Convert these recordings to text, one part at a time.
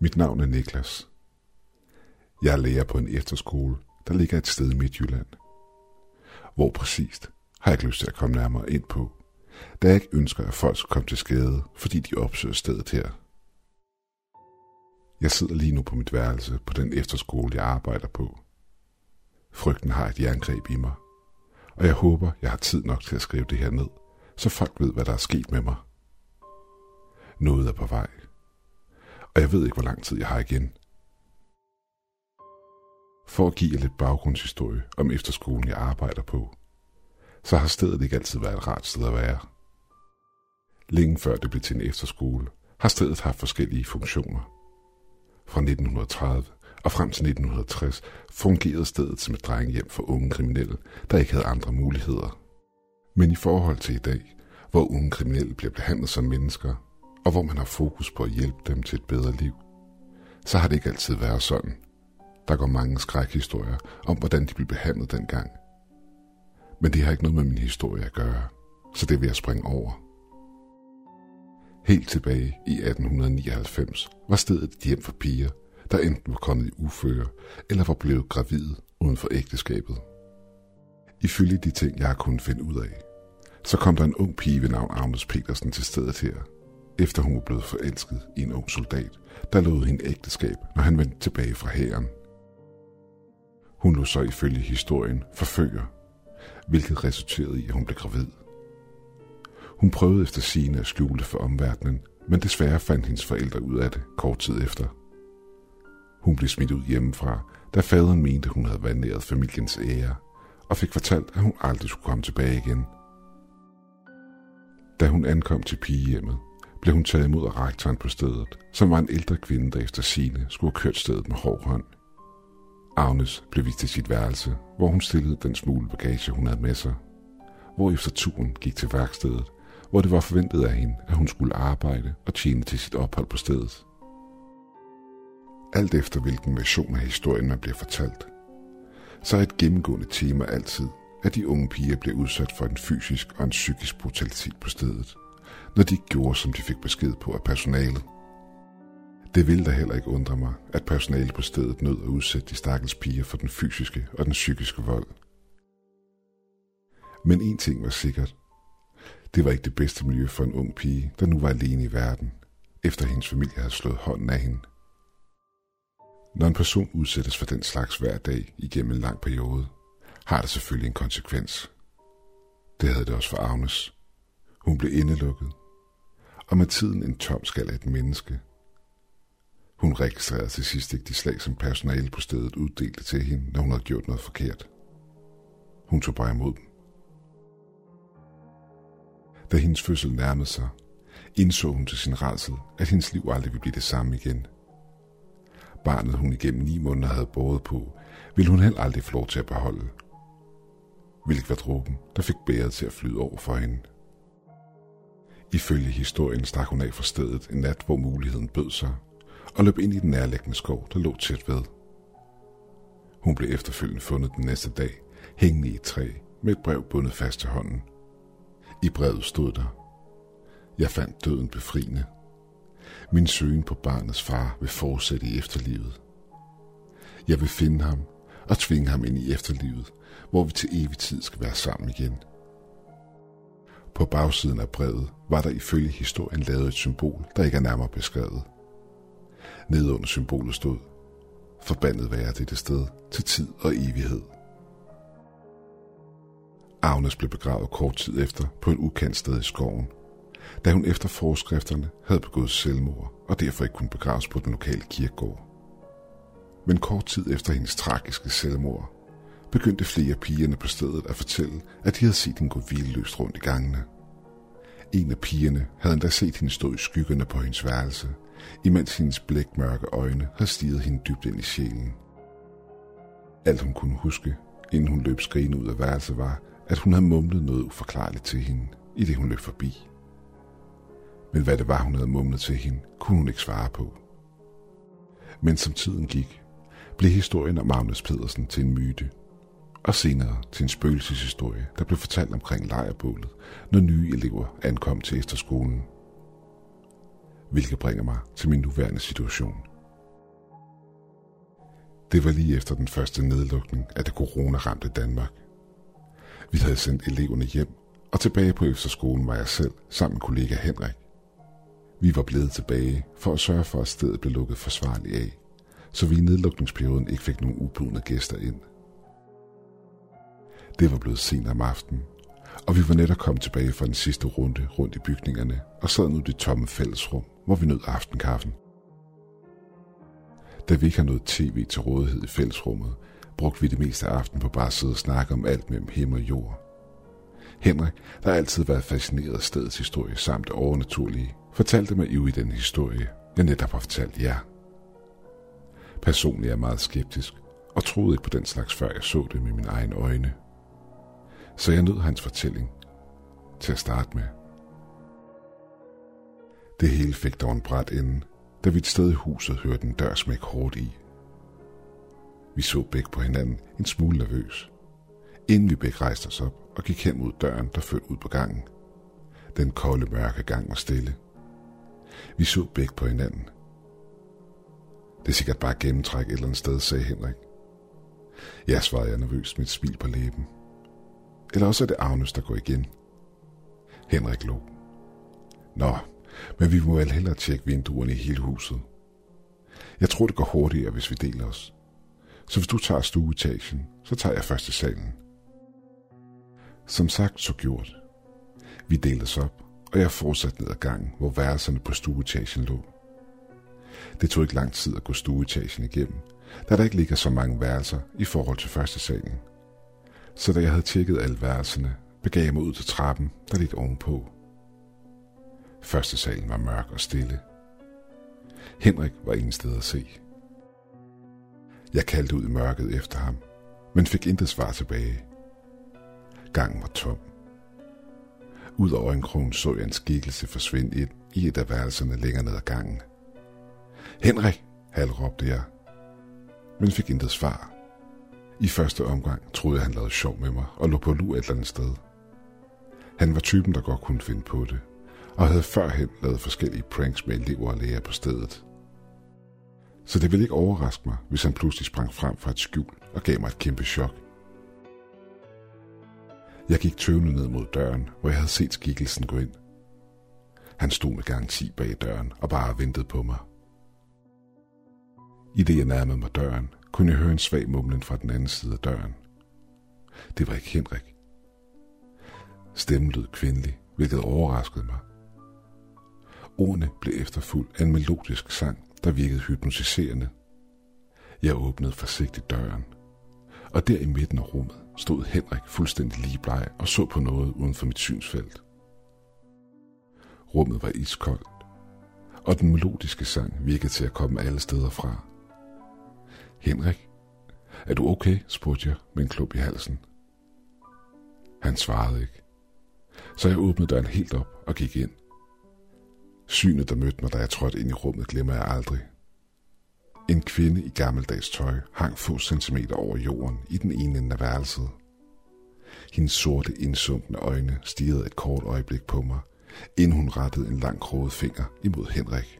Mit navn er Niklas. Jeg er lærer på en efterskole, der ligger et sted i Midtjylland. Hvor præcist har jeg ikke lyst til at komme nærmere ind på, da jeg ikke ønsker, at folk skal komme til skade, fordi de opsøger stedet her. Jeg sidder lige nu på mit værelse på den efterskole, jeg arbejder på. Frygten har et jerngreb i mig, og jeg håber, jeg har tid nok til at skrive det her ned, så folk ved, hvad der er sket med mig. Noget er på vej, og jeg ved ikke, hvor lang tid jeg har igen. For at give jer lidt baggrundshistorie om efterskolen, jeg arbejder på, så har stedet ikke altid været et rart sted at være. Længe før det blev til en efterskole, har stedet haft forskellige funktioner. Fra 1930 og frem til 1960 fungerede stedet som et drengehjem for unge kriminelle, der ikke havde andre muligheder. Men i forhold til i dag, hvor unge kriminelle bliver behandlet som mennesker, og hvor man har fokus på at hjælpe dem til et bedre liv, så har det ikke altid været sådan. Der går mange skrækhistorier om, hvordan de blev behandlet dengang. Men det har ikke noget med min historie at gøre, så det vil jeg springe over. Helt tilbage i 1899 var stedet et hjem for piger, der enten var kommet i uføre eller var blevet gravide uden for ægteskabet. Ifølge de ting, jeg har kunnet finde ud af, så kom der en ung pige ved navn Agnes Petersen til stedet her, efter hun var blevet forelsket i en ung soldat, der lod hende ægteskab, når han vendte tilbage fra hæren. Hun lå så ifølge historien forfører, hvilket resulterede i, at hun blev gravid. Hun prøvede efter sine at skjule for omverdenen, men desværre fandt hendes forældre ud af det kort tid efter. Hun blev smidt ud hjemmefra, da faderen mente, hun havde vanderet familiens ære, og fik fortalt, at hun aldrig skulle komme tilbage igen. Da hun ankom til pigehjemmet, blev hun taget imod af rektoren på stedet, som var en ældre kvinde, der efter sine skulle have kørt stedet med hård hånd. Agnes blev vist til sit værelse, hvor hun stillede den smule bagage, hun havde med sig. efter turen gik til værkstedet, hvor det var forventet af hende, at hun skulle arbejde og tjene til sit ophold på stedet. Alt efter hvilken version af historien man bliver fortalt, så er et gennemgående tema altid, at de unge piger blev udsat for en fysisk og en psykisk brutalitet på stedet, når de gjorde, som de fik besked på af personalet. Det ville da heller ikke undre mig, at personalet på stedet nød at udsætte de stakkels piger for den fysiske og den psykiske vold. Men en ting var sikkert. Det var ikke det bedste miljø for en ung pige, der nu var alene i verden, efter hendes familie havde slået hånden af hende. Når en person udsættes for den slags hver dag igennem en lang periode, har det selvfølgelig en konsekvens. Det havde det også for Agnes. Hun blev indelukket, og med tiden en tom skal af et menneske. Hun registrerede til sidst ikke de slag, som personalet på stedet uddelte til hende, når hun havde gjort noget forkert. Hun tog bare imod dem. Da hendes fødsel nærmede sig, indså hun til sin rædsel, at hendes liv aldrig ville blive det samme igen. Barnet, hun igennem ni måneder havde båret på, ville hun heller aldrig få lov til at beholde. Hvilket var dråben, der fik bæret til at flyde over for hende. Ifølge historien stak hun af fra stedet en nat, hvor muligheden bød sig, og løb ind i den nærliggende skov, der lå tæt ved. Hun blev efterfølgende fundet den næste dag, hængende i et træ, med et brev bundet fast til hånden. I brevet stod der, Jeg fandt døden befriende. Min søgen på barnets far vil fortsætte i efterlivet. Jeg vil finde ham og tvinge ham ind i efterlivet, hvor vi til evig tid skal være sammen igen. På bagsiden af brevet var der ifølge historien lavet et symbol, der ikke er nærmere beskrevet. Nede under symbolet stod, forbandet være dette sted til tid og evighed. Agnes blev begravet kort tid efter på en ukendt sted i skoven, da hun efter forskrifterne havde begået selvmord og derfor ikke kunne begraves på den lokale kirkegård. Men kort tid efter hendes tragiske selvmord, begyndte flere pigerne på stedet at fortælle, at de havde set hende gå vildløst rundt i gangene. En af pigerne havde endda set hende stå i skyggerne på hendes værelse, imens hendes blækmørke øjne havde stiget hende dybt ind i sjælen. Alt hun kunne huske, inden hun løb skrigende ud af værelset, var, at hun havde mumlet noget uforklarligt til hende, i det hun løb forbi. Men hvad det var, hun havde mumlet til hende, kunne hun ikke svare på. Men som tiden gik, blev historien om Magnus Pedersen til en myte, og senere til en spøgelseshistorie, der blev fortalt omkring lejrbålet, når nye elever ankom til efterskolen. Hvilket bringer mig til min nuværende situation. Det var lige efter den første nedlukning af det corona-ramte Danmark. Vi havde sendt eleverne hjem, og tilbage på efterskolen var jeg selv sammen med kollega Henrik. Vi var blevet tilbage for at sørge for, at stedet blev lukket forsvarligt af, så vi i nedlukningsperioden ikke fik nogen ubudne gæster ind. Det var blevet sent om aftenen, og vi var netop kommet tilbage fra den sidste runde rundt i bygningerne og sad nu i det tomme fællesrum, hvor vi nød aftenkaffen. Da vi ikke har noget tv til rådighed i fællesrummet, brugte vi det meste af aftenen på bare at sidde og snakke om alt mellem himmel og jord. Henrik, der har altid været fascineret af stedets historie samt det overnaturlige, fortalte mig i den historie, jeg netop har fortalt jer. Personligt er jeg meget skeptisk, og troede ikke på den slags, før jeg så det med mine egne øjne. Så jeg nød hans fortælling til at starte med. Det hele fik dog en bræt ende, da vi et sted i huset hørte en dør smæk hårdt i. Vi så begge på hinanden en smule nervøs, inden vi begge rejste os op og gik hen mod døren, der førte ud på gangen. Den kolde, mørke gang var stille. Vi så begge på hinanden. Det er sikkert bare gennemtræk et eller andet sted, sagde Henrik. Jeg svarede jeg nervøst med et smil på læben. Eller også er det Agnes, der går igen. Henrik lå. Nå, men vi må vel hellere tjekke vinduerne i hele huset. Jeg tror, det går hurtigere, hvis vi deler os. Så hvis du tager stueetagen, så tager jeg første salen. Som sagt, så gjort. Vi deltes op, og jeg fortsatte ned ad gangen, hvor værelserne på stueetagen lå. Det tog ikke lang tid at gå stueetagen igennem, da der ikke ligger så mange værelser i forhold til første salen. Så da jeg havde tjekket alle værelserne, begav jeg mig ud til trappen, der lidt ovenpå. Første salen var mørk og stille. Henrik var ingen sted at se. Jeg kaldte ud i mørket efter ham, men fik intet svar tilbage. Gangen var tom. Ud over en kron så jeg en skikkelse forsvinde ind i et af værelserne længere ned ad gangen. Henrik, halvråbte jeg, men fik intet svar. I første omgang troede jeg, han lavede sjov med mig og lå på lur et eller andet sted. Han var typen, der godt kunne finde på det, og havde førhen lavet forskellige pranks med elever og læger på stedet. Så det ville ikke overraske mig, hvis han pludselig sprang frem fra et skjul og gav mig et kæmpe chok. Jeg gik tøvende ned mod døren, hvor jeg havde set skikkelsen gå ind. Han stod med garanti bag døren og bare ventede på mig. I det jeg nærmede mig døren, kunne jeg høre en svag mumlen fra den anden side af døren. Det var ikke Henrik. Stemmen lød kvindelig, hvilket overraskede mig. Ordene blev efterfulgt af en melodisk sang, der virkede hypnotiserende. Jeg åbnede forsigtigt døren, og der i midten af rummet stod Henrik fuldstændig ligebleg og så på noget uden for mit synsfelt. Rummet var iskoldt, og den melodiske sang virkede til at komme alle steder fra. Henrik, er du okay? spurgte jeg med en klub i halsen. Han svarede ikke. Så jeg åbnede døren helt op og gik ind. Synet, der mødte mig, da jeg trådte ind i rummet, glemmer jeg aldrig. En kvinde i gammeldags tøj hang få centimeter over jorden i den ene ende af værelset. Hendes sorte, indsunkne øjne stirrede et kort øjeblik på mig, inden hun rettede en lang kroget finger imod Henrik.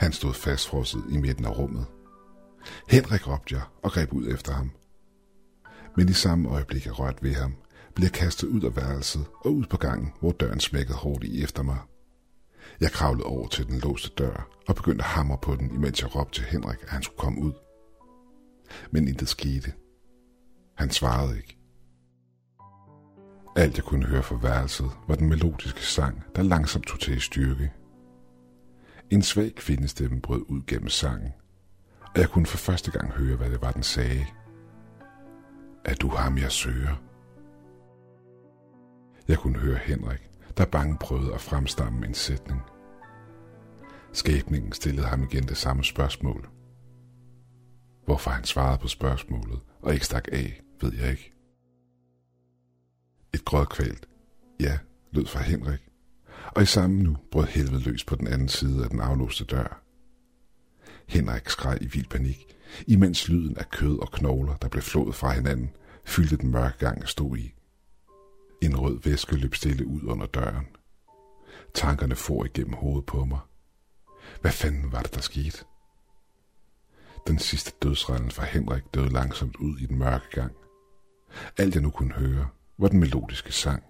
Han stod fastfrosset i midten af rummet. Henrik råbte jeg og greb ud efter ham. Men i samme øjeblik jeg rørte ved ham, blev jeg kastet ud af værelset og ud på gangen, hvor døren smækkede hårdt i efter mig. Jeg kravlede over til den låste dør og begyndte at hamre på den, imens jeg råbte til Henrik, at han skulle komme ud. Men intet skete. Han svarede ikke. Alt jeg kunne høre fra værelset var den melodiske sang, der langsomt tog til i styrke. En svag kvindestemme brød ud gennem sangen, og jeg kunne for første gang høre, hvad det var, den sagde. Er du ham, jeg søger? Jeg kunne høre Henrik, der bange prøvede at fremstamme en sætning. Skæbningen stillede ham igen det samme spørgsmål. Hvorfor han svarede på spørgsmålet og ikke stak af, ved jeg ikke. Et grådkvalt ja lød fra Henrik, og i samme nu brød helvede løs på den anden side af den aflåste dør. Henrik skreg i vild panik, imens lyden af kød og knogler, der blev flået fra hinanden, fyldte den mørke gang jeg stod i. En rød væske løb stille ud under døren. Tankerne for igennem hovedet på mig. Hvad fanden var det, der skete? Den sidste dødsrejlen fra Henrik døde langsomt ud i den mørke gang. Alt jeg nu kunne høre, var den melodiske sang,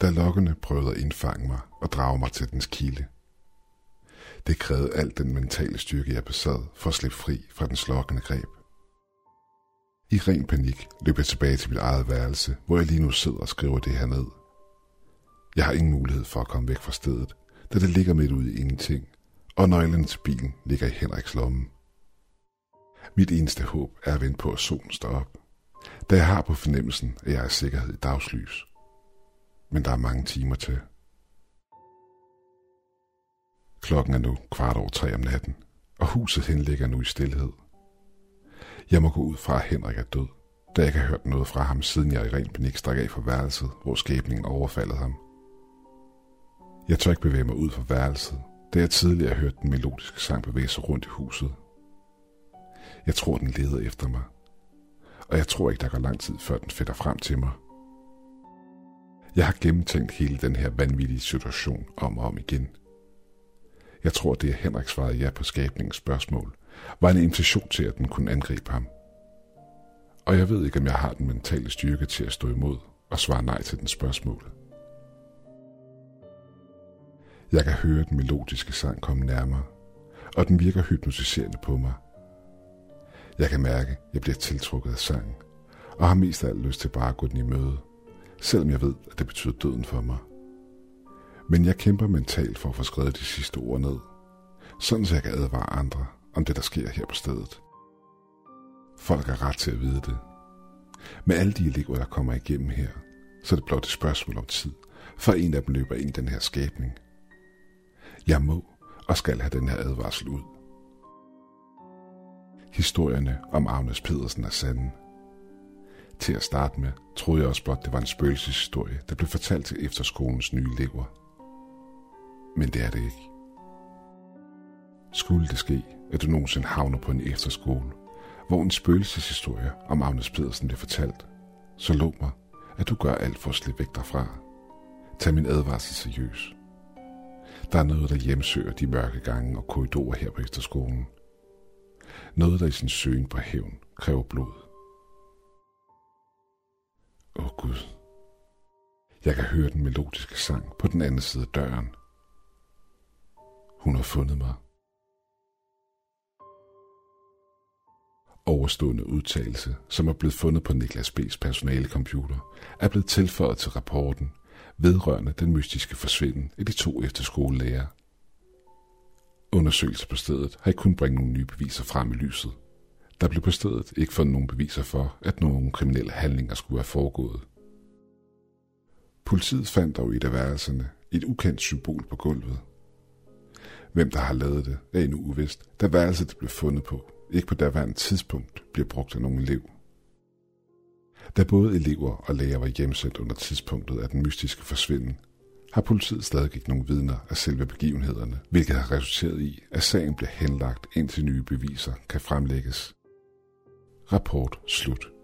da lokkene prøvede at indfange mig og drage mig til dens kilde. Det krævede alt den mentale styrke, jeg besad for at slippe fri fra den slokkende greb. I ren panik løb jeg tilbage til mit eget værelse, hvor jeg lige nu sidder og skriver det her ned. Jeg har ingen mulighed for at komme væk fra stedet, da det ligger midt ude i ingenting, og nøglen til bilen ligger i Henriks lomme. Mit eneste håb er at vente på, at solen står op, da jeg har på fornemmelsen, at jeg er i sikkerhed i dagslys. Men der er mange timer til. Klokken er nu kvart over tre om natten, og huset henligger nu i stillhed. Jeg må gå ud fra, at Henrik er død, da jeg ikke har hørt noget fra ham, siden jeg i ren panik stak af fra værelset, hvor skæbningen overfaldet ham. Jeg tør ikke bevæge mig ud fra værelset, da jeg tidligere hørte den melodiske sang bevæge sig rundt i huset. Jeg tror, den leder efter mig, og jeg tror ikke, der går lang tid, før den fætter frem til mig. Jeg har gennemtænkt hele den her vanvittige situation om og om igen. Jeg tror, det er Henrik svarede ja på skabningens spørgsmål, var en invitation til, at den kunne angribe ham. Og jeg ved ikke, om jeg har den mentale styrke til at stå imod og svare nej til den spørgsmål. Jeg kan høre den melodiske sang komme nærmere, og den virker hypnotiserende på mig. Jeg kan mærke, at jeg bliver tiltrukket af sangen, og har mest af alt lyst til bare at gå den i møde, selvom jeg ved, at det betyder døden for mig. Men jeg kæmper mentalt for at få skrevet de sidste ord ned, sådan så jeg kan advare andre om det, der sker her på stedet. Folk har ret til at vide det. Med alle de elever, der kommer igennem her, så er det blot et spørgsmål om tid, for en af dem løber ind i den her skabning. Jeg må og skal have den her advarsel ud. Historierne om Agnes Pedersen er sande. Til at starte med troede jeg også blot, det var en spøgelseshistorie, der blev fortalt til efterskolens nye elever. Men det er det ikke. Skulle det ske, at du nogensinde havner på en efterskole, hvor en spøgelseshistorie om Agnes Pedersen bliver fortalt, så lov mig, at du gør alt for at slippe væk derfra. Tag min advarsel seriøs. Der er noget, der hjemsøger de mørke gange og korridorer her på efterskolen. Noget, der i sin søgen på hævn kræver blod. Åh oh, Gud. Jeg kan høre den melodiske sang på den anden side af døren. Hun har fundet mig. Overstående udtalelse, som er blevet fundet på Niklas B's personalecomputer, er blevet tilføjet til rapporten vedrørende den mystiske forsvinden af de to efterskolelærer. Undersøgelser på stedet har ikke kun bringe nogle nye beviser frem i lyset. Der blev på stedet ikke fundet nogen beviser for, at nogle kriminelle handlinger skulle have foregået. Politiet fandt dog i et af værelserne et ukendt symbol på gulvet. Hvem der har lavet det, er endnu uvist, da værelset altså, blev fundet på ikke på daværende tidspunkt bliver brugt af nogen elev. Da både elever og læger var hjemsendt under tidspunktet af den mystiske forsvinden, har politiet stadig ikke nogen vidner af selve begivenhederne, hvilket har resulteret i, at sagen bliver henlagt indtil nye beviser kan fremlægges. Rapport slut.